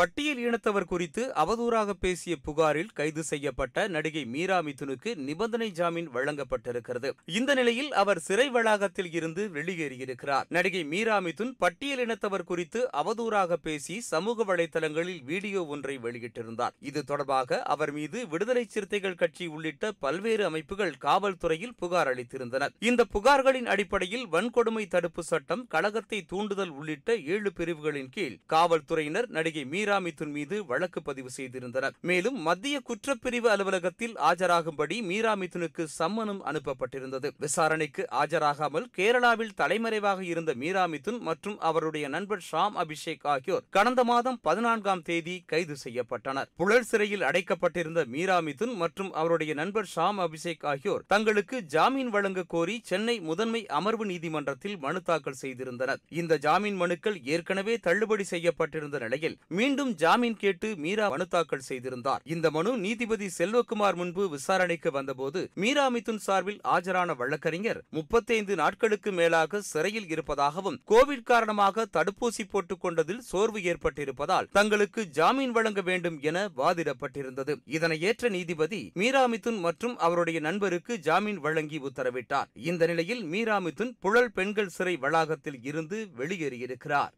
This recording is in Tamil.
பட்டியல் இனத்தவர் குறித்து அவதூறாக பேசிய புகாரில் கைது செய்யப்பட்ட நடிகை மீரா மிதுனுக்கு நிபந்தனை ஜாமீன் வழங்கப்பட்டிருக்கிறது. இந்த நிலையில் அவர் சிறை வளாகத்தில் இருந்து வெளியேறியிருக்கிறார். நடிகை மீரா மிதுன் பட்டியல் இனத்தவர் குறித்து அவதூறாக பேசி சமூக வலைதளங்களில் வீடியோ ஒன்றை வெளியிட்டிருந்தார். இது தொடர்பாக அவர் மீது விடுதலை சிறுத்தைகள் கட்சி உள்ளிட்ட பல்வேறு அமைப்புகள் காவல்துறையில் புகார் அளித்திருந்தனர். இந்த புகார்களின் அடிப்படையில் வன்கொடுமை தடுப்பு சட்டம் கழகத்தை தூண்டுதல் உள்ளிட்ட ஏழு பிரிவுகளின் கீழ் காவல்துறையினர் நடிகை மீரா மிதுன் மீது வழக்கு பதிவு செய்திருந்தனர். மேலும் மத்திய குற்றப்பிரிவு அலுவலகத்தில் ஆஜராகும்படி மீரா மிதுனுக்கு சம்மனும் அனுப்பப்பட்டிருந்தது. விசாரணைக்கு ஆஜராகாமல் கேரளாவில் தலைமறைவாக இருந்த மீரா மிதுன் மற்றும் அவருடைய நண்பர் ஷாம் அபிஷேக் ஆகியோர் கடந்த மாதம் பதினான்காம் தேதி கைது செய்யப்பட்டனர். புழல் சிறையில் அடைக்கப்பட்டிருந்த மீரா மிதுன் மற்றும் அவருடைய நண்பர் ஷாம் அபிஷேக் ஆகியோர் தங்களுக்கு ஜாமீன் வழங்க கோரி சென்னை முதன்மை அமர்வு நீதிமன்றத்தில் மனு தாக்கல் செய்திருந்தனர். இந்த ஜாமீன் மனுக்கள் ஏற்கனவே தள்ளுபடி செய்யப்பட்டிருந்த நிலையில் மீண்டும் மீண்டும் ஜாமீன் கேட்டு மீரா மனு தாக்கல் செய்திருந்தார். இந்த மனு நீதிபதி செல்வகுமார் முன்பு விசாரணைக்கு வந்தபோது மீரா மிதுன் சார்பில் ஆஜரான வழக்கறிஞர் முப்பத்தைந்து நாட்களுக்கு மேலாக சிறையில் இருப்பதாகவும் கோவிட் காரணமாக தடுப்பூசி போட்டுக் கொண்டதில் சோர்வு ஏற்பட்டிருப்பதால் தங்களுக்கு ஜாமீன் வழங்க வேண்டும் என வாதிடப்பட்டிருந்தது. இதனை ஏற்ற நீதிபதி மீரா மிதுன் மற்றும் அவருடைய நண்பருக்கு ஜாமீன் வழங்கி உத்தரவிட்டார். இந்த நிலையில் மீரா மிதுன் புழல் பெண்கள் சிறை வளாகத்தில் இருந்து வெளியேறியிருக்கிறார்.